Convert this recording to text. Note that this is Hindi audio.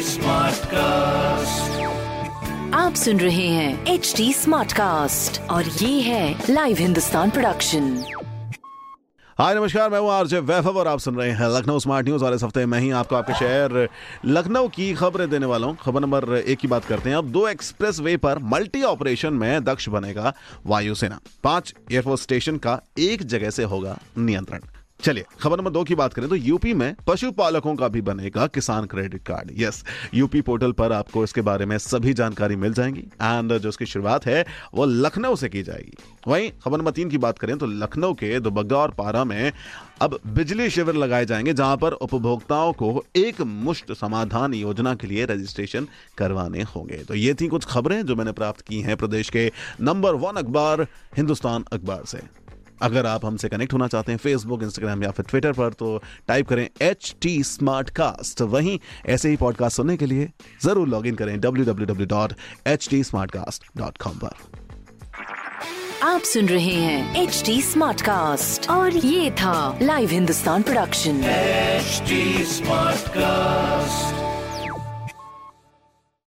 स्मार्ट कास्ट आप सुन रहे हैं एच डी स्मार्ट कास्ट और ये है लाइव हिंदुस्तान प्रोडक्शन हाय नमस्कार मैं हूँ आरजे वैभव और आप सुन रहे हैं लखनऊ स्मार्ट न्यूज़ और इस हफ़्ते मैं ही आपको आपके शहर लखनऊ की खबरें देने वाला हूँ। खबर नंबर एक की बात करते हैं। अब दो एक्सप्रेस वे पर मल्टी ऑपरेशन में दक्ष बनेगा वायुसेना। पाँच एयरफोर्स स्टेशन का एक जगह से होगा नियंत्रण। चलिए, खबर नंबर दो की बात करें तो यूपी में पशुपालकों का भी बनेगा Kisan credit card. Yes, UP portal पर आपको इसके बारे में सभी जानकारी मिल जाएँगी। एंड जो इसकी शुरुआत है, वो लखनऊ से की जाएगी। वहीं खबर नंबर तीन की बात करें तो लखनऊ के दुबग्गा और पारा में अब बिजली शिविर लगाए जाएँगे, जहाँ पर उपभोक्ताओं को एक मुश्त समाधान योजना के लिए रजिस्ट्रेशन करवाने होंगे। तो ये थी कुछ खबरें जो मैंने प्राप्त की हैं प्रदेश के नंबर वन अखबार, हिंदुस्तान अखबार से। अगर आप हमसे कनेक्ट होना चाहते हैं फेसबुक इंस्टाग्राम या फिर ट्विटर पर तो टाइप करें एच टी स्मार्ट कास्ट वहीं ऐसे ही पॉडकास्ट सुनने के लिए ज़रूर लॉग इन करें W W W dot H T smart cast dot com पर। आप सुन रहे हैं एच टी स्मार्ट कास्ट और ये था live Hindustan production H smart cast